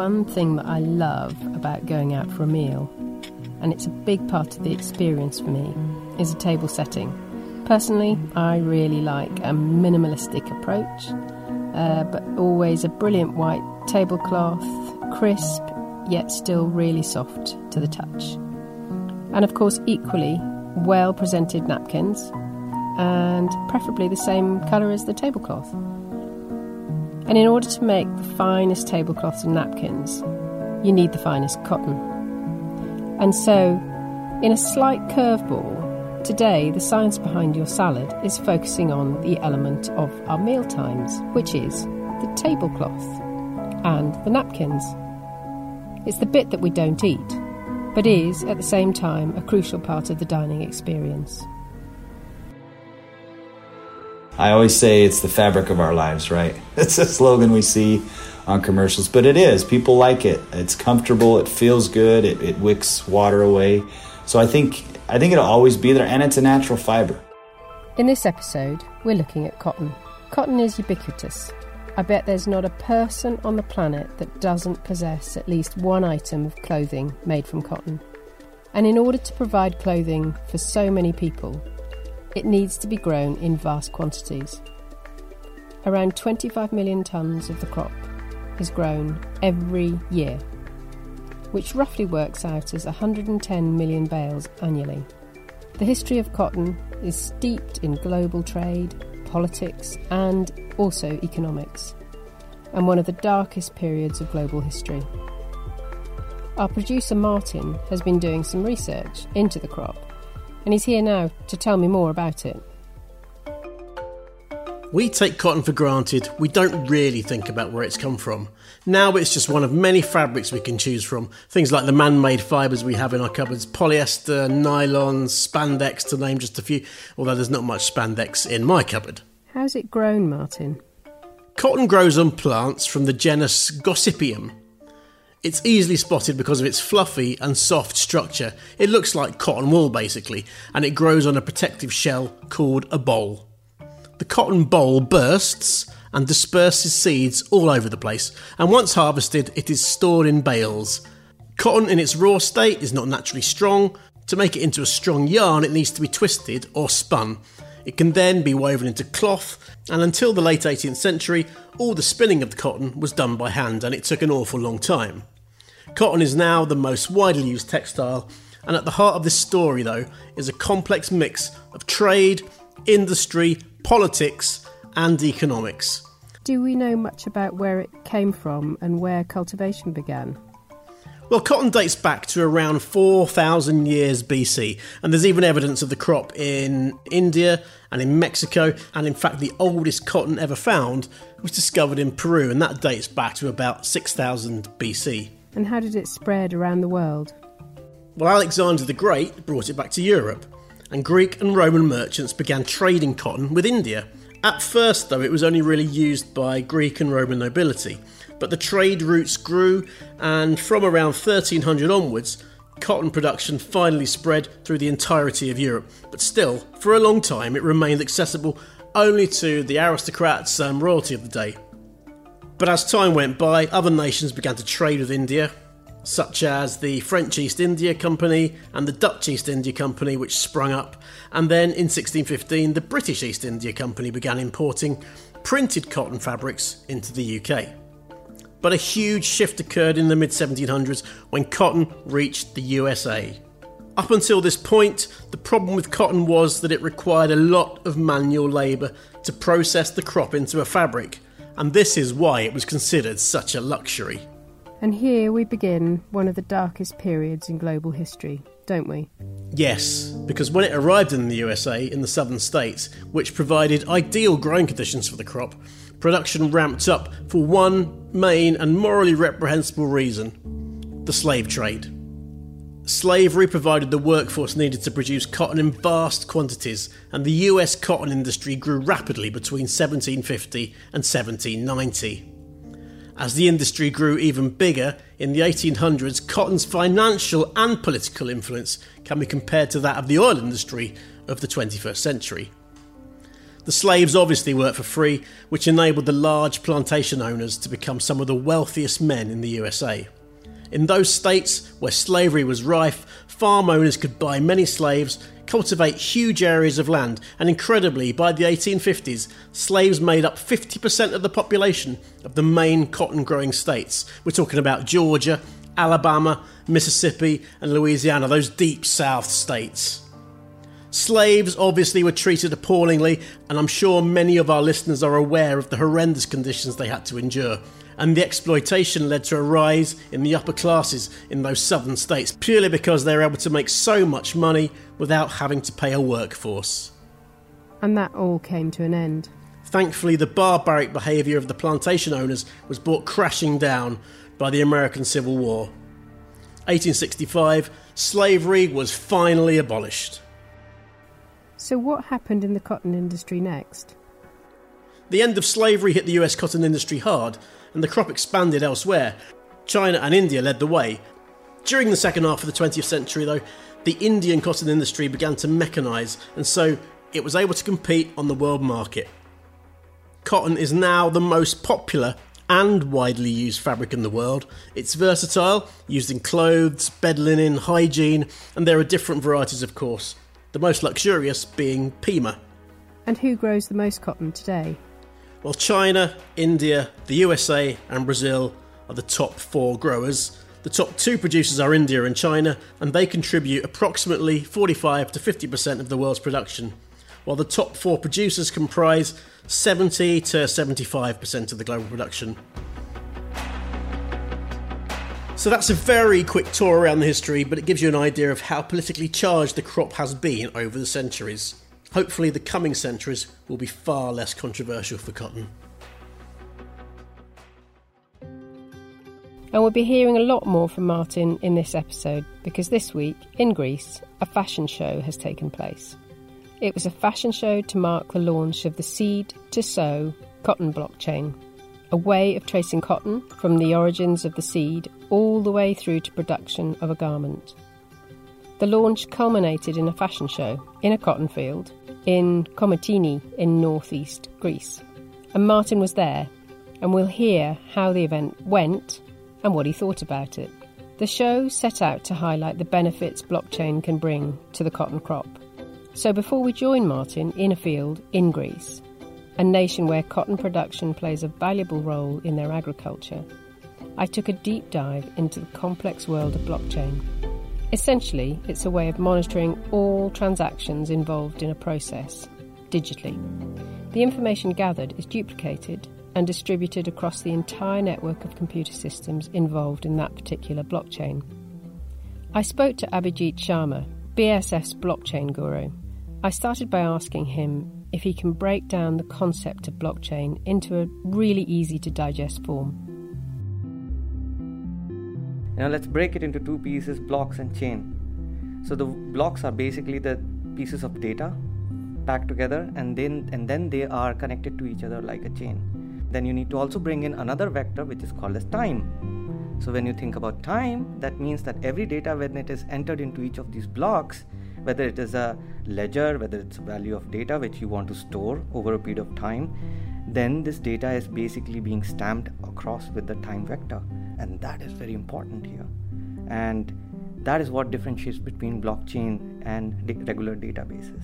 one thing that I love about going out for a meal, and it's a big part of the experience for me, is a table setting. Personally, I really like a minimalistic approach, uh, but always a brilliant white tablecloth, crisp, yet still really soft to the touch. And of course, equally well presented napkins, and preferably the same colour as the tablecloth. And in order to make the finest tablecloths and napkins, you need the finest cotton. And so, in a slight curveball, today the science behind your salad is focusing on the element of our meal times, which is the tablecloth and the napkins. It's the bit that we don't eat, but is at the same time a crucial part of the dining experience. I always say it's the fabric of our lives, right? It's a slogan we see on commercials, but it is. People like it. It's comfortable. It feels good. It, it wicks water away. So I think I think it'll always be there, and it's a natural fiber. In this episode, we're looking at cotton. Cotton is ubiquitous. I bet there's not a person on the planet that doesn't possess at least one item of clothing made from cotton. And in order to provide clothing for so many people, it needs to be grown in vast quantities. Around 25 million tonnes of the crop is grown every year, which roughly works out as 110 million bales annually. The history of cotton is steeped in global trade, politics, and also economics, and one of the darkest periods of global history. Our producer Martin has been doing some research into the crop and he's here now to tell me more about it. We take cotton for granted, we don't really think about where it's come from. Now it's just one of many fabrics we can choose from. Things like the man made fibres we have in our cupboards polyester, nylon, spandex, to name just a few, although there's not much spandex in my cupboard. How's it grown, Martin? Cotton grows on plants from the genus Gossypium, it's easily spotted because of its fluffy and soft structure. It looks like cotton wool basically, and it grows on a protective shell called a boll. The cotton boll bursts and disperses seeds all over the place, and once harvested, it is stored in bales. Cotton in its raw state is not naturally strong. To make it into a strong yarn, it needs to be twisted or spun. It can then be woven into cloth, and until the late 18th century, all the spinning of the cotton was done by hand, and it took an awful long time. Cotton is now the most widely used textile, and at the heart of this story, though, is a complex mix of trade, industry, politics, and economics. Do we know much about where it came from and where cultivation began? Well, cotton dates back to around 4,000 years BC, and there's even evidence of the crop in India and in Mexico, and in fact, the oldest cotton ever found was discovered in Peru, and that dates back to about 6,000 BC. And how did it spread around the world? Well, Alexander the Great brought it back to Europe, and Greek and Roman merchants began trading cotton with India. At first, though, it was only really used by Greek and Roman nobility, but the trade routes grew, and from around 1300 onwards, cotton production finally spread through the entirety of Europe. But still, for a long time, it remained accessible only to the aristocrats and royalty of the day. But as time went by, other nations began to trade with India, such as the French East India Company and the Dutch East India Company, which sprung up. And then in 1615, the British East India Company began importing printed cotton fabrics into the UK. But a huge shift occurred in the mid 1700s when cotton reached the USA. Up until this point, the problem with cotton was that it required a lot of manual labour to process the crop into a fabric and this is why it was considered such a luxury. And here we begin one of the darkest periods in global history, don't we? Yes, because when it arrived in the USA in the southern states, which provided ideal growing conditions for the crop, production ramped up for one main and morally reprehensible reason the slave trade. Slavery provided the workforce needed to produce cotton in vast quantities, and the US cotton industry grew rapidly between 1750 and 1790. As the industry grew even bigger, in the 1800s, cotton's financial and political influence can be compared to that of the oil industry of the 21st century. The slaves obviously worked for free, which enabled the large plantation owners to become some of the wealthiest men in the USA. In those states where slavery was rife, farm owners could buy many slaves, cultivate huge areas of land, and incredibly, by the 1850s, slaves made up 50% of the population of the main cotton growing states. We're talking about Georgia, Alabama, Mississippi, and Louisiana, those deep south states. Slaves obviously were treated appallingly, and I'm sure many of our listeners are aware of the horrendous conditions they had to endure. And the exploitation led to a rise in the upper classes in those southern states, purely because they were able to make so much money without having to pay a workforce. And that all came to an end. Thankfully, the barbaric behaviour of the plantation owners was brought crashing down by the American Civil War. 1865, slavery was finally abolished. So, what happened in the cotton industry next? The end of slavery hit the US cotton industry hard, and the crop expanded elsewhere. China and India led the way. During the second half of the 20th century, though, the Indian cotton industry began to mechanise, and so it was able to compete on the world market. Cotton is now the most popular and widely used fabric in the world. It's versatile, used in clothes, bed linen, hygiene, and there are different varieties, of course the most luxurious being Pima. And who grows the most cotton today? Well, China, India, the USA, and Brazil are the top four growers. The top two producers are India and China, and they contribute approximately 45 to 50% of the world's production, while the top four producers comprise 70 to 75% of the global production. So that's a very quick tour around the history, but it gives you an idea of how politically charged the crop has been over the centuries. Hopefully, the coming centuries will be far less controversial for cotton. And we'll be hearing a lot more from Martin in this episode because this week, in Greece, a fashion show has taken place. It was a fashion show to mark the launch of the Seed to Sew cotton blockchain, a way of tracing cotton from the origins of the seed all the way through to production of a garment. The launch culminated in a fashion show in a cotton field in Komotini in northeast Greece. And Martin was there, and we'll hear how the event went and what he thought about it. The show set out to highlight the benefits blockchain can bring to the cotton crop. So before we join Martin in a field in Greece, a nation where cotton production plays a valuable role in their agriculture, I took a deep dive into the complex world of blockchain. Essentially, it's a way of monitoring all transactions involved in a process digitally. The information gathered is duplicated and distributed across the entire network of computer systems involved in that particular blockchain. I spoke to Abhijit Sharma, BASF's blockchain guru. I started by asking him if he can break down the concept of blockchain into a really easy to digest form. Now let's break it into two pieces blocks and chain. So the blocks are basically the pieces of data packed together and then and then they are connected to each other like a chain. Then you need to also bring in another vector which is called as time. So when you think about time, that means that every data when it is entered into each of these blocks, whether it is a ledger, whether it's a value of data which you want to store over a period of time, then this data is basically being stamped across with the time vector and that is very important here. And that is what differentiates between blockchain and regular databases.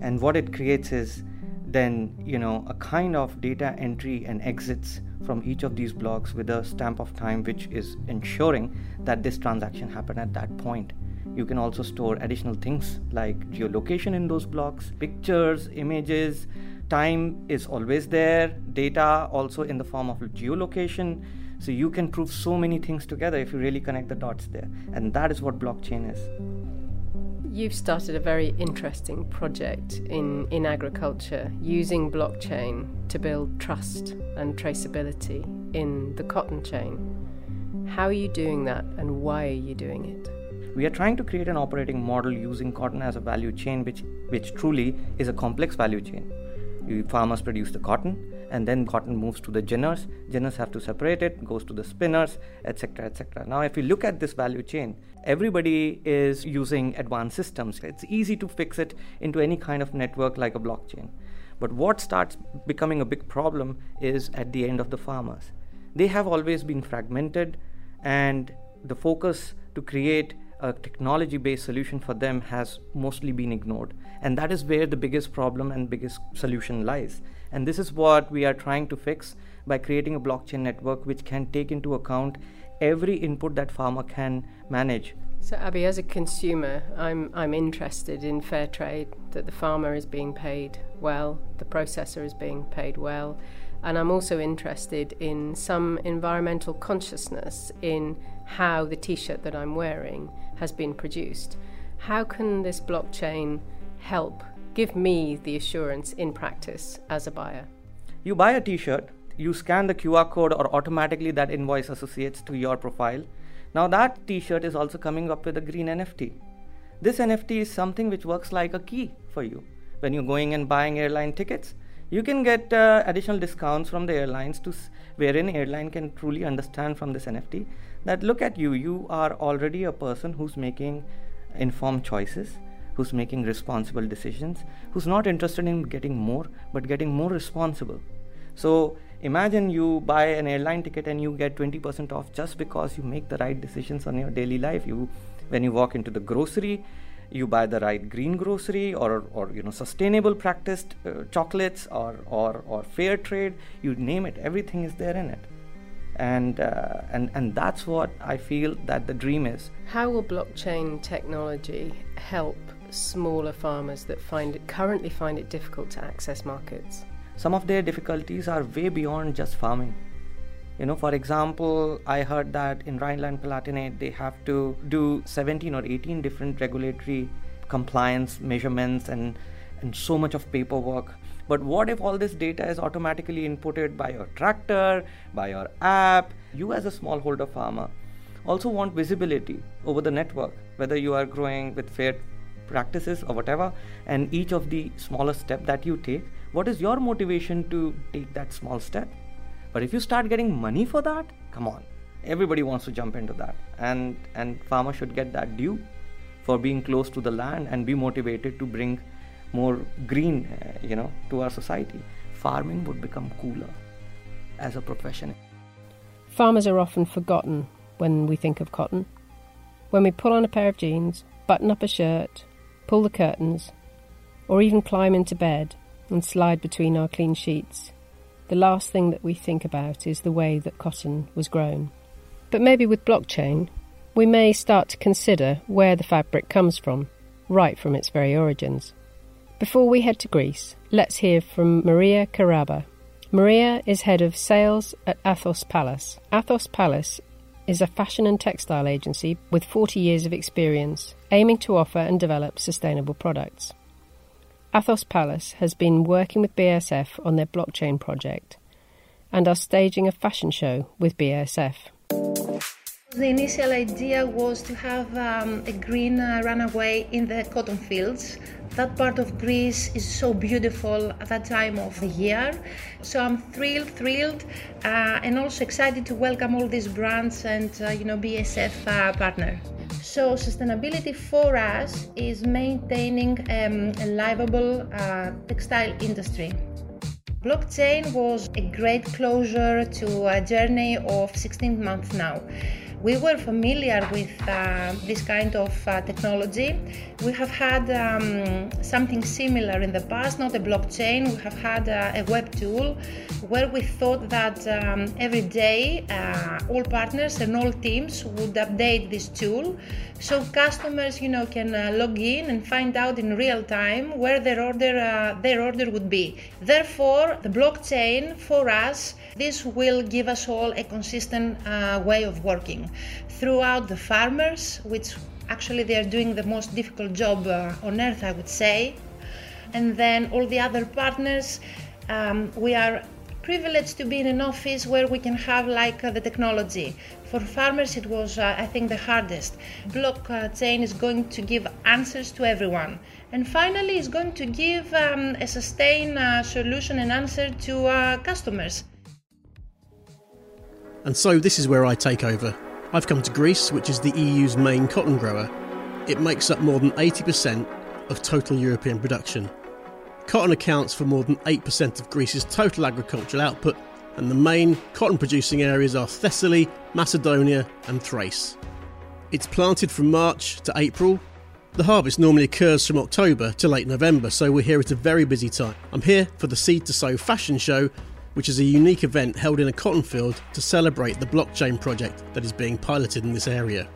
And what it creates is then you know a kind of data entry and exits from each of these blocks with a stamp of time which is ensuring that this transaction happened at that point. You can also store additional things like geolocation in those blocks pictures images. Time is always there. Data also in the form of geolocation so you can prove so many things together if you really connect the dots there. And that is what blockchain is. You've started a very interesting project in, in agriculture using blockchain to build trust and traceability in the cotton chain. How are you doing that and why are you doing it? We are trying to create an operating model using cotton as a value chain, which, which truly is a complex value chain. You, farmers produce the cotton, and then cotton moves to the ginners. Ginners have to separate it, goes to the spinners, etc., etc. Now, if you look at this value chain, everybody is using advanced systems. It's easy to fix it into any kind of network like a blockchain. But what starts becoming a big problem is at the end of the farmers. They have always been fragmented, and the focus to create a technology based solution for them has mostly been ignored. And that is where the biggest problem and biggest solution lies. And this is what we are trying to fix by creating a blockchain network which can take into account every input that farmer can manage. So, Abby, as a consumer, I'm, I'm interested in fair trade, that the farmer is being paid well, the processor is being paid well, and I'm also interested in some environmental consciousness in how the t shirt that I'm wearing has been produced. How can this blockchain help give me the assurance in practice as a buyer? You buy a t shirt, you scan the QR code, or automatically that invoice associates to your profile. Now, that t shirt is also coming up with a green NFT. This NFT is something which works like a key for you. When you're going and buying airline tickets, you can get uh, additional discounts from the airlines to s- wherein airline can truly understand from this nft that look at you you are already a person who's making informed choices who's making responsible decisions who's not interested in getting more but getting more responsible. So imagine you buy an airline ticket and you get 20% off just because you make the right decisions on your daily life. You when you walk into the grocery you buy the right green grocery or, or you know sustainable practiced uh, chocolates or, or or fair trade. You name it everything is there in it. And uh, and and that's what i feel that the dream is. How will blockchain technology help smaller farmers that find it currently find it difficult to access markets? some of their difficulties are way beyond just farming. You know for example i heard that in rhineland palatinate they have to do 17 or 18 different regulatory compliance measurements and and so much of paperwork. But what if all this data is automatically inputted by your tractor by your app? You as a smallholder farmer also want visibility over the network whether you are growing with fair practices or whatever and each of the smaller step that you take what is your motivation to take that small step? But if you start getting money for that come on. Everybody wants to jump into that. And and farmer should get that due for being close to the land and be motivated to bring more green uh, you know to our society. Farming would become cooler as a profession. Farmers are often forgotten when we think of cotton. When we pull on a pair of jeans, button up a shirt, pull the curtains, or even climb into bed and slide between our clean sheets, the last thing that we think about is the way that cotton was grown. But maybe with blockchain, we may start to consider where the fabric comes from, right from its very origins. Before we head to Greece, let's hear from Maria Caraba. Maria is head of sales at Athos Palace. Athos Palace is a fashion and textile agency with 40 years of experience, aiming to offer and develop sustainable products. Athos Palace has been working with BASF on their blockchain project and are staging a fashion show with BASF. The initial idea was to have um, a green uh, runaway in the cotton fields. That part of Greece is so beautiful at that time of the year. So I'm thrilled, thrilled, uh, and also excited to welcome all these brands and uh, you know BSF uh, partner. So sustainability for us is maintaining um, a livable uh, textile industry. Blockchain was a great closure to a journey of 16 months now. We were familiar with uh, this kind of uh, technology. We have had um, something similar in the past, not a blockchain. We have had uh, a web tool where we thought that um, every day uh, all partners and all teams would update this tool so customers you know can uh, log in and find out in real time where their order uh, their order would be therefore the blockchain for us this will give us all a consistent uh, way of working throughout the farmers which actually they are doing the most difficult job uh, on earth i would say and then all the other partners um, we are privileged to be in an office where we can have like uh, the technology. For farmers, it was, uh, I think, the hardest. Blockchain is going to give answers to everyone. And finally, it's going to give um, a sustained uh, solution and answer to our customers. And so this is where I take over. I've come to Greece, which is the EU's main cotton grower. It makes up more than 80% of total European production. Cotton accounts for more than 8% of Greece's total agricultural output, and the main cotton producing areas are Thessaly, Macedonia, and Thrace. It's planted from March to April. The harvest normally occurs from October to late November, so we're here at a very busy time. I'm here for the Seed to Sew fashion show, which is a unique event held in a cotton field to celebrate the blockchain project that is being piloted in this area.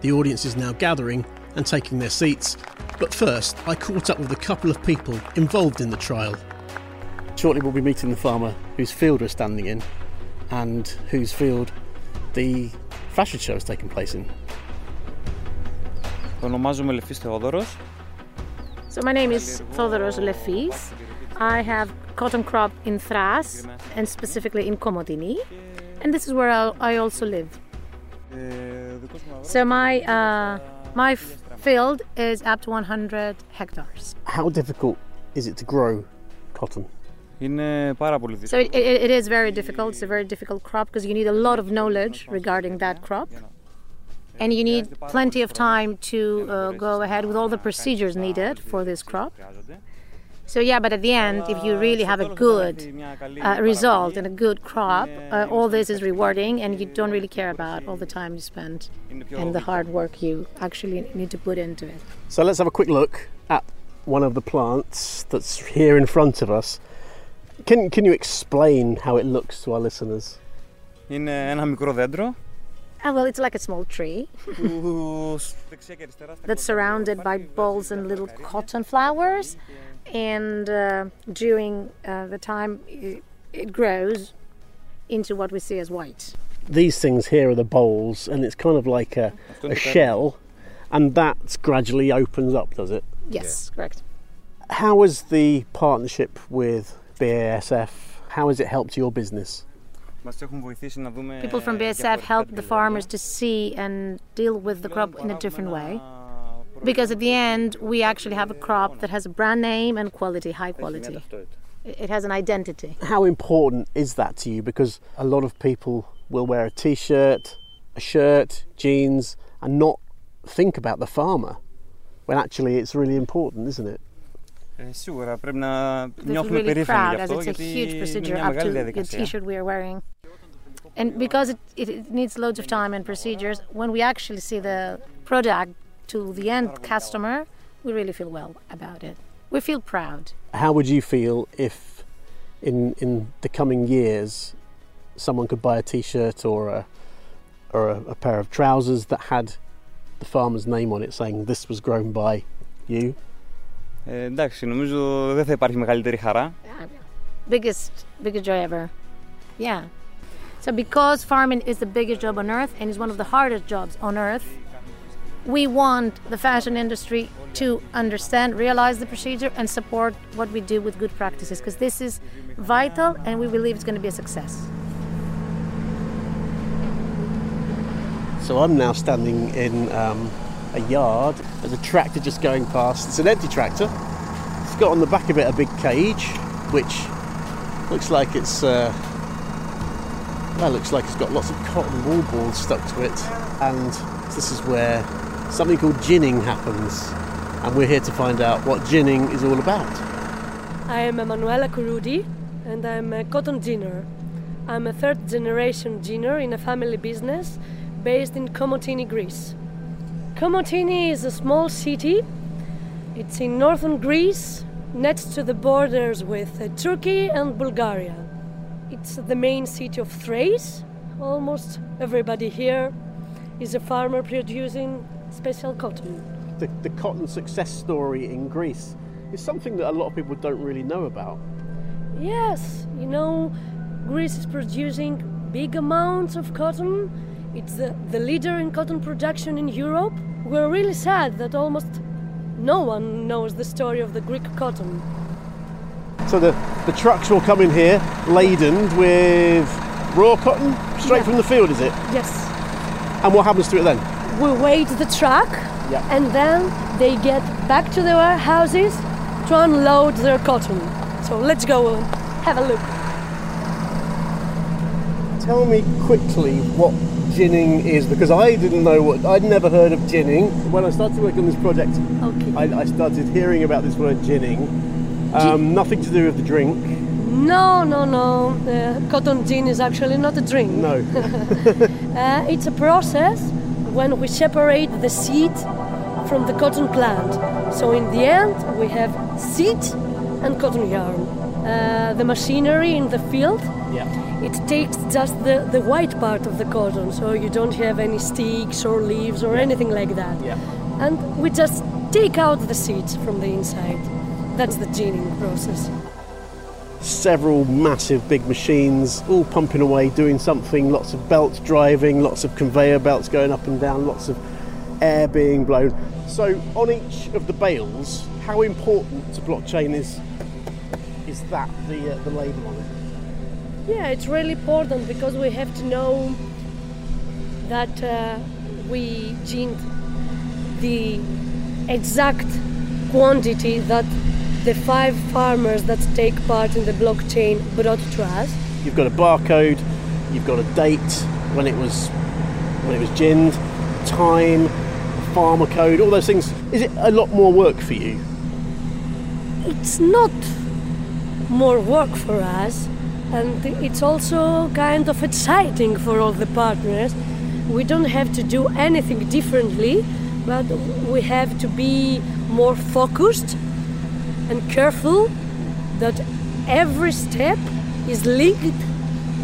The audience is now gathering and taking their seats, but first I caught up with a couple of people involved in the trial. Shortly we'll be meeting the farmer whose field we're standing in and whose field the fashion show is taking place in. Ονομάζομαι Λεφής Θεόδωρος. So my name is Thodoros Lefis. I have cotton crop in Thrace and specifically in Komotini, and this is where I also live. So my uh, my field is up to 100 hectares. How difficult is it to grow cotton? So it, it, it is very difficult. It's a very difficult crop because you need a lot of knowledge regarding that crop. And you need plenty of time to uh, go ahead with all the procedures needed for this crop. So yeah, but at the end, if you really have a good uh, result and a good crop, uh, all this is rewarding, and you don't really care about all the time you spend and the hard work you actually need to put into it. So let's have a quick look at one of the plants that's here in front of us. Can, can you explain how it looks to our listeners? Είναι ένα μικρό δέντρο Ah, well, it's like a small tree που σ- δεξιά και αριστερά στα that's surrounded by balls and little cotton flowers, and uh, during uh, the time it, grows into what we see as white. These things here are the bolls, and it's kind of like a, a shell, and that gradually opens up, does it? Yes, yeah. correct. How has the partnership with BASF? How has it helped your business? People from BASF help the farmers to see and deal with the crop in a different way Ένα Because at the end, we actually have a crop that has a brand name and quality, high προϊόν quality. ταυτότητα. It it has an identity. How important is that to you? Because a lot of people will wear a t shirt, a shirt, jeans, and not think about the farmer. When actually it's really important, isn't it? Ε, σίγουρα πρέπει να We feel νιώθουμε really περήφανοι proud γι' as αυτό it's a γιατί huge είναι procedure μια up μεγάλη to the διαδικασία. t-shirt we are wearing. And because it, it, it needs loads of time and procedures, when we actually see the product to the end customer, we really feel well about it. We feel proud. How would you feel if, in in the coming years, someone could buy a T-shirt or a or a, a pair of trousers that had the farmer's name on it, saying this was grown by you? Ε, εντάξει, νομίζω δεν θα υπάρχει μεγαλύτερη χαρά. Biggest, biggest joy ever. Yeah. So because farming is the biggest job on earth and is one of the hardest jobs on earth, we want the fashion industry to understand, realize the procedure, and support what we do with good practices because this is vital and we believe it's going to be a success. So I'm now standing in um, a yard. There's a tractor just going past. It's an empty tractor. It's got on the back of it a big cage, which looks like it's uh, well, looks like it's got lots of cotton wool balls stuck to it. And this is where something called ginning happens. And we're here to find out what ginning is all about. I am Emanuela Kurudi and I'm a cotton ginner. I'm a third generation ginner in a family business based in Komotini, Greece. Komotini is a small city. It's in northern Greece, next to the borders with uh, Turkey and Bulgaria. It's the main city of Thrace. Almost everybody here is a farmer producing special cotton. The, the cotton success story in Greece is something that a lot of people don't really know about. Yes, you know, Greece is producing big amounts of cotton. It's the, the leader in cotton production in Europe. We're really sad that almost no one knows the story of the Greek cotton. So the, the trucks will come in here laden with raw cotton straight Yeah. from the field, is it? Yes. And what happens to it then? We wait the truck Yeah. and then they get back to their houses to unload their cotton. So let's go and have a look. Tell me quickly what ginning is because I didn't know what I'd never heard of ginning. When I started working on this project, Okay. I, I started hearing about this word ginning. Um, nothing to do with the drink. No, no, no. Uh, cotton gin is actually not a drink. No. Uh, it's a process when we separate the seed from the cotton plant. So in the end, we have seed and cotton yarn. Uh, the machinery in the field, yeah. it takes just the, the white part of the cotton, so you don't have any sticks or leaves or anything like that. Yeah. And we just take out the seeds from the inside. That's the ginning process. Several massive big machines all pumping away, doing something, lots of belts driving, lots of conveyor belts going up and down, lots of air being blown. So on each of the bales, how important to blockchain is is that the uh, the label on it? Yeah, it's really important because we have to know that uh, we ginned the exact quantity that the five farmers that take part in the blockchain brought to us. You've got a barcode, you've got a date when it was when it was ginned, time, farmer code, all those things. Is it a lot more work for you? It's not more work for us, and it's also kind of exciting for all the partners. We don't have to do anything differently, but we have to be more focused and careful that every step is linked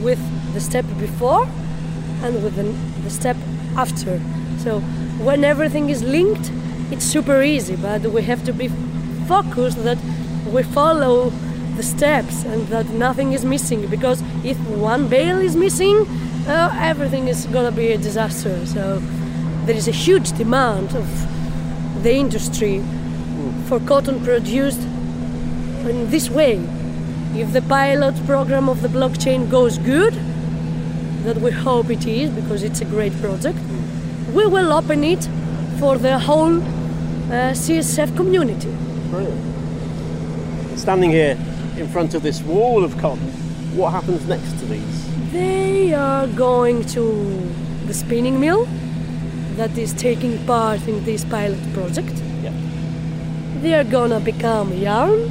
with the step before and with the, step after. So when everything is linked, it's super easy, but we have to be focused that we follow the steps and that nothing is missing because if one bale is missing, uh, everything is gonna be a disaster. So there is a huge demand of the industry for cotton produced in this way. If the pilot program of the blockchain goes good, that we hope it is because it's a great project, we will open it for the whole uh, CSF community. Brilliant. Standing here in front of this wall of cotton, what happens next to these? They are going to the spinning mill that is taking part in this pilot project. Yeah. They are gonna become yarn,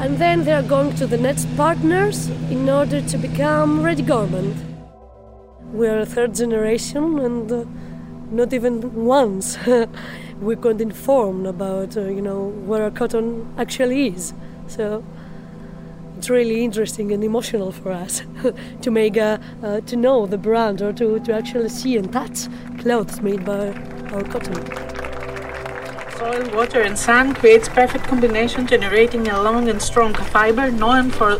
and then they are going to the next partners in order to become ready garment. We are a third generation, and uh, not even once we got informed about uh, you know where our cotton actually is. So it's really interesting and emotional for us to make a, uh, to know the brand or to, to actually see and touch clothes made by our cotton. Soil, water, and sun creates perfect combination, generating a long and strong fiber known for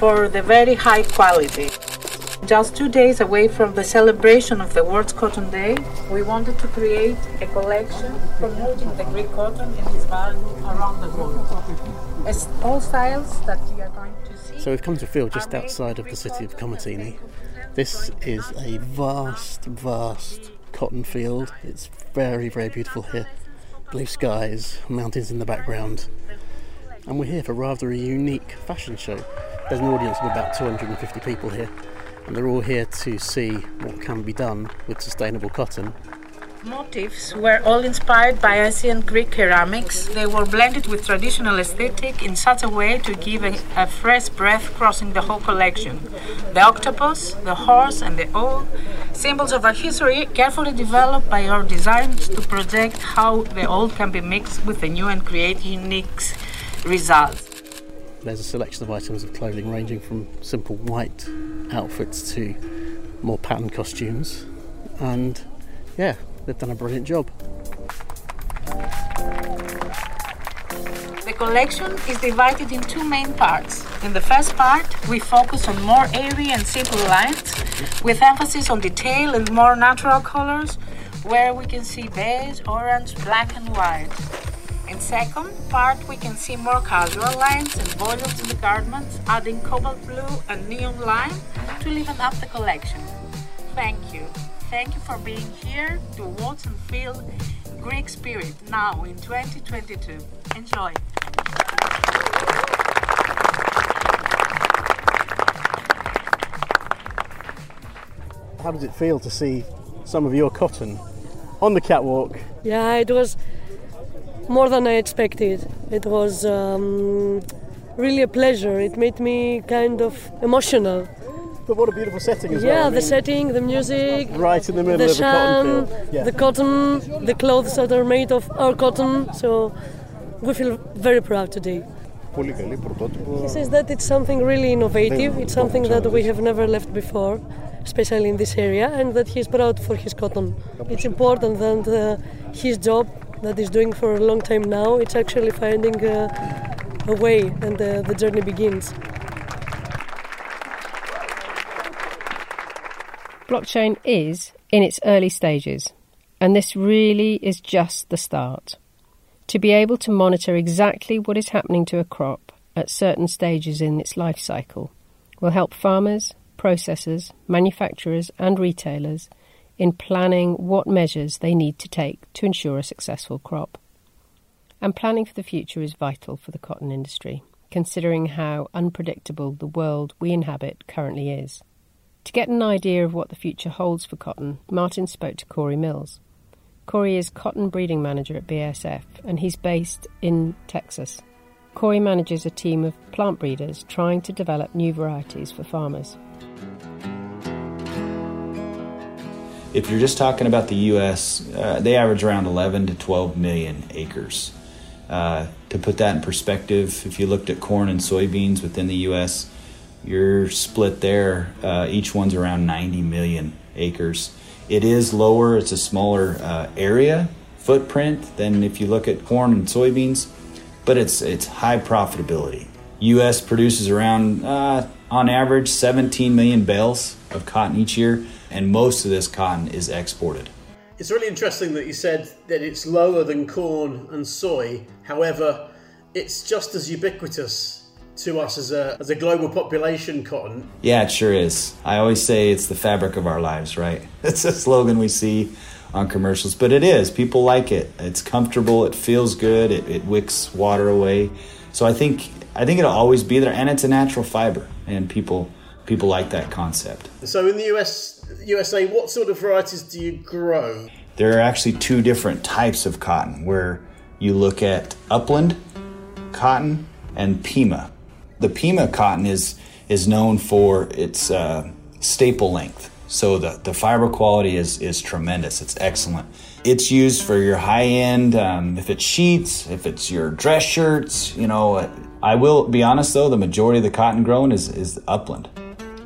for the very high quality. Just two days away from the celebration of the World's Cotton Day, we wanted to create a collection promoting the Greek cotton and its value around the world. As all styles that you are going to see. So we've come to a field just outside of the city of Komotini. This is a vast, vast cotton field. It's very, very beautiful here. Blue skies, mountains in the background. And we're here for rather a unique fashion show. There's an audience of about 250 people here, and they're all here to see what can be done with sustainable cotton. Motifs were all inspired by ancient Greek ceramics. They were blended with traditional aesthetic in such a way to give a, a fresh breath crossing the whole collection. The octopus, the horse, and the owl, symbols of our history, carefully developed by our designers to project how the old can be mixed with the new and create unique results. There's a selection of items of clothing ranging from simple white outfits to more patterned costumes. And yeah, they've done a brilliant job. The collection is divided in two main parts. In the first part, we focus on more airy and simple lines, with emphasis on detail and more natural colors, where we can see beige, orange, black, and white. In second part, we can see more casual lines and volumes in the garments, adding cobalt blue and neon lime to liven up the collection. Thank you. Thank you for being here to watch and feel Greek spirit now in 2022. Enjoy. How does it feel to see some of your cotton on the catwalk? Yeah, it was more than I expected. It was um, really a pleasure. It made me kind of emotional. But what a beautiful setting as yeah, well. Yeah, the mean, setting, the music. Right in the middle the of sham, the cotton field. Yeah. The cotton, the clothes that are made of our cotton. So we feel very proud today. He says that it's something really innovative. It's something that we have never left before, especially in this area, and that he's proud for his cotton. It's important that uh, his job that he's doing for a long time now, it's actually finding uh, a way, and uh, the journey begins. Blockchain is in its early stages, and this really is just the start. To be able to monitor exactly what is happening to a crop at certain stages in its life cycle will help farmers, processors, manufacturers, and retailers in planning what measures they need to take to ensure a successful crop. And planning for the future is vital for the cotton industry, considering how unpredictable the world we inhabit currently is. To get an idea of what the future holds for cotton, Martin spoke to Corey Mills. Corey is cotton breeding manager at BASF and he's based in Texas. Corey manages a team of plant breeders trying to develop new varieties for farmers. If you're just talking about the U.S., uh, they average around 11 to 12 million acres. Uh, to put that in perspective, if you looked at corn and soybeans within the U.S., you're split there. Uh, each one's around 90 million acres. It is lower, it's a smaller uh, area footprint than if you look at corn and soybeans, but it's, it's high profitability. U.S. produces around, uh, on average, 17 million bales of cotton each year, and most of this cotton is exported. It's really interesting that you said that it's lower than corn and soy. However, it's just as ubiquitous to us as a, as a global population, cotton. Yeah, it sure is. I always say it's the fabric of our lives, right? It's a slogan we see on commercials, but it is. People like it. It's comfortable. It feels good. It, it wicks water away. So I think I think it'll always be there, and it's a natural fiber, and people people like that concept. So in the US, USA, what sort of varieties do you grow? There are actually two different types of cotton where you look at upland cotton and Pima. The Pima cotton is is known for its uh, staple length. So the, the fiber quality is, is tremendous. It's excellent. It's used for your high end, um, if it's sheets, if it's your dress shirts, you know. I will be honest though, the majority of the cotton grown is, is upland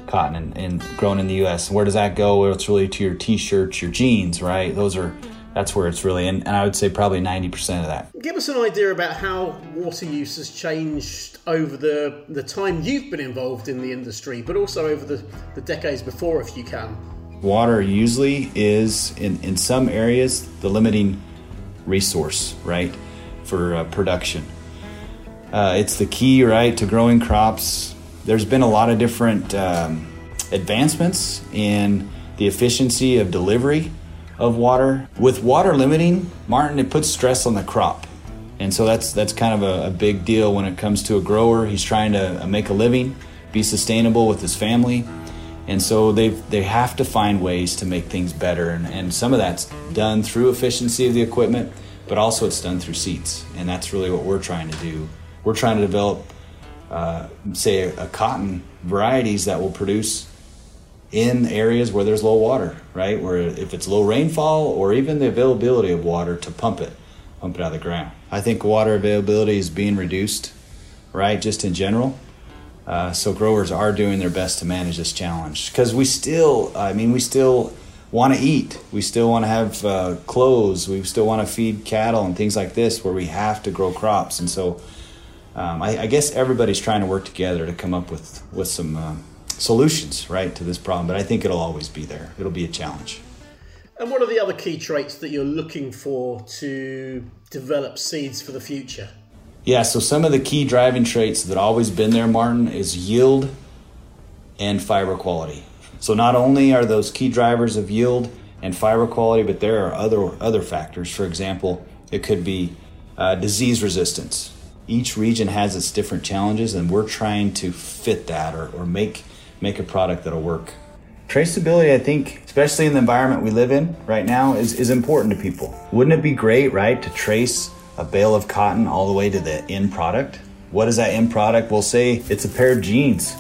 cotton and, and grown in the U.S. Where does that go? It's really to your t-shirts, your jeans, right? Those are that's where it's really, and, and I would say probably ninety percent of that. Give us an idea about how water use has changed over the the time you've been involved in the industry, but also over the, the decades before, if you can. Water usually is in in some areas the limiting resource, right, for uh, production. Uh, it's the key, right, to growing crops. There's been a lot of different um, advancements in the efficiency of delivery of water. With water limiting, Martin, it puts stress on the crop. And so that's that's kind of a, a, big deal when it comes to a grower. He's trying to make a living, be sustainable with his family. And so they they have to find ways to make things better. And, and some of that's done through efficiency of the equipment, but also it's done through seeds. And that's really what we're trying to do. We're trying to develop, uh, say, a, a cotton varieties that will produce in areas where there's low water, right? Where if it's low rainfall or even the availability of water to pump it, pump it out of the ground. I think water availability is being reduced, right? Just in general. Uh, so growers are doing their best to manage this challenge because we still, I mean, we still want to eat. We still want to have uh, clothes. We still want to feed cattle and things like this where we have to grow crops. And so um, I, I, guess everybody's trying to work together to come up with, with some. Uh, solutions, right, to this problem, but I think it'll always be there. It'll be a challenge. And what are the other key traits that you're looking for to develop seeds for the future? Yeah, so some of the key driving traits that always been there, Martin, is yield and fiber quality. So not only are those key drivers of yield and fiber quality, but there are other other factors. For example, it could be uh, disease resistance. Each region has its different challenges, and we're trying to fit that or, or make make a product that'll work. Traceability, I think, especially in the environment we live in right now, is, is important to people. Wouldn't it be great, right, to trace a bale of cotton all the way to the end product? What is that end product? We'll say it's a pair of jeans.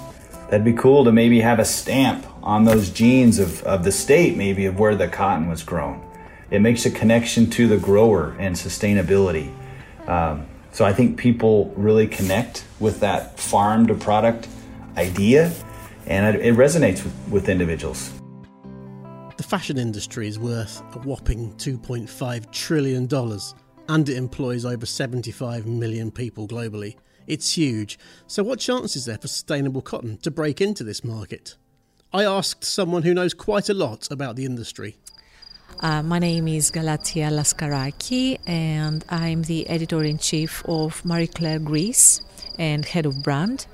That'd be cool to maybe have a stamp on those jeans of, of the state, maybe of where the cotton was grown. It makes a connection to the grower and sustainability. Um, so I think people really connect with that farm to product idea and it, resonates with, with individuals. The fashion industry is worth a whopping $2.5 trillion and it employs over 75 million people globally. It's huge. So, what chance is there for sustainable cotton to break into this market? I asked someone who knows quite a lot about the industry. Uh, my name is Galatia Laskaraki, and I'm the editor in chief of Marie Claire Greece and head of brand.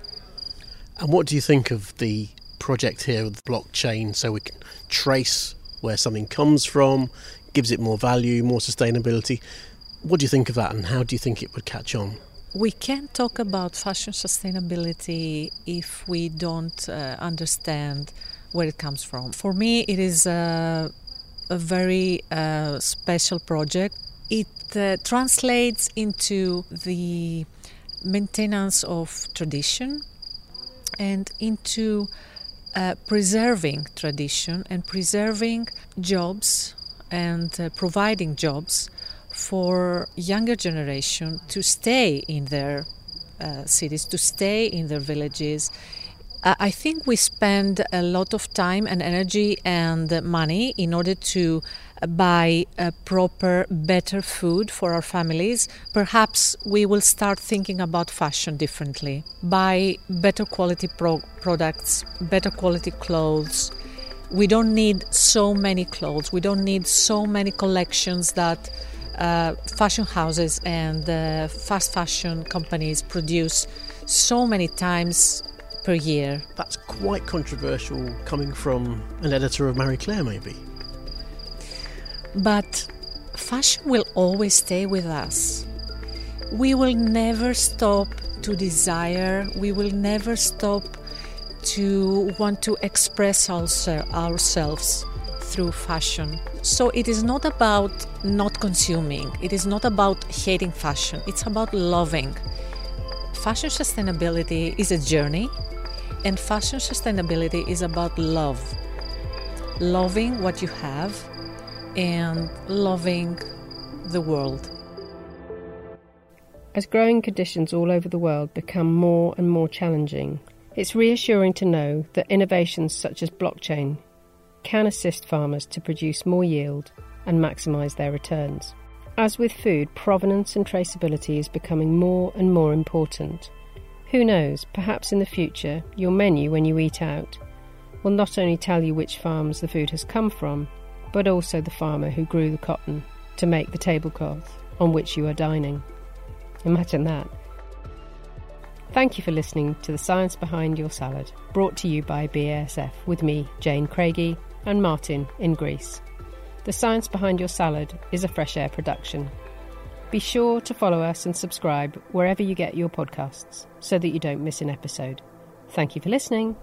And what do you think of the project here with blockchain so we can trace where something comes from, gives it more value, more sustainability? What do you think of that and how do you think it would catch on? We can't talk about fashion sustainability if we don't uh, understand where it comes from. For me, it is a, a very uh, special project. It uh, translates into the maintenance of tradition and into uh, preserving tradition and preserving jobs and uh, providing jobs for younger generation to stay in their uh, cities, to stay in their villages. Uh, I think we spend a lot of time and energy and money in order to buy a proper, better food for our families. Perhaps we will start thinking about fashion differently. Buy better quality pro- products, better quality clothes. We don't need so many clothes. We don't need so many collections that uh, fashion houses and uh, fast fashion companies produce so many times per year. That's quite controversial coming from an editor of Marie Claire, maybe. But fashion will always stay with us. We will never stop to desire, we will never stop to want to express also ourselves through fashion. So it is not about not consuming, it is not about hating fashion, it's about loving. Fashion sustainability is a journey, and fashion sustainability is about love. Loving what you have and loving the world. As growing conditions all over the world become more and more challenging, it's reassuring to know that innovations such as blockchain can assist farmers to produce more yield and maximise their returns. As with food, provenance and traceability is becoming more and more important. Who knows, perhaps in the future, your menu when you eat out will not only tell you which farms the food has come from, but also the farmer who grew the cotton to make the tablecloth on which you are dining. Imagine that. Thank you for listening to The Science Behind Your Salad, brought to you by BASF with me, Jane Craigie, and Martin in Greece. The Science Behind Your Salad is a fresh air production. Be sure to follow us and subscribe wherever you get your podcasts so that you don't miss an episode. Thank you for listening.